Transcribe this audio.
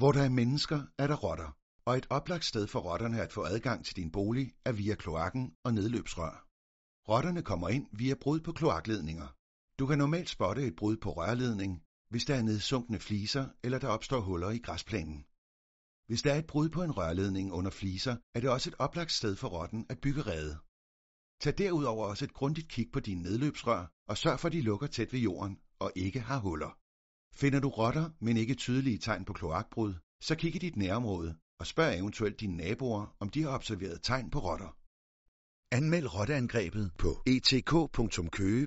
Hvor der er mennesker, er der rotter, og et oplagt sted for rotterne at få adgang til din bolig er via kloakken og nedløbsrør. Rotterne kommer ind via brud på kloakledninger. Du kan normalt spotte et brud på rørledning, hvis der er nedsunkne fliser eller der opstår huller i græsplænen. Hvis der er et brud på en rørledning under fliser, er det også et oplagt sted for rotten at bygge rede. Tag derudover også et grundigt kig på dine nedløbsrør og sørg for, at de lukker tæt ved jorden og ikke har huller. Finder du rotter, men ikke tydelige tegn på kloakbrud, så kig i dit nærområde og spørg eventuelt dine naboer, om de har observeret tegn på rotter. Anmeld rotteangrebet på etk.køge.dk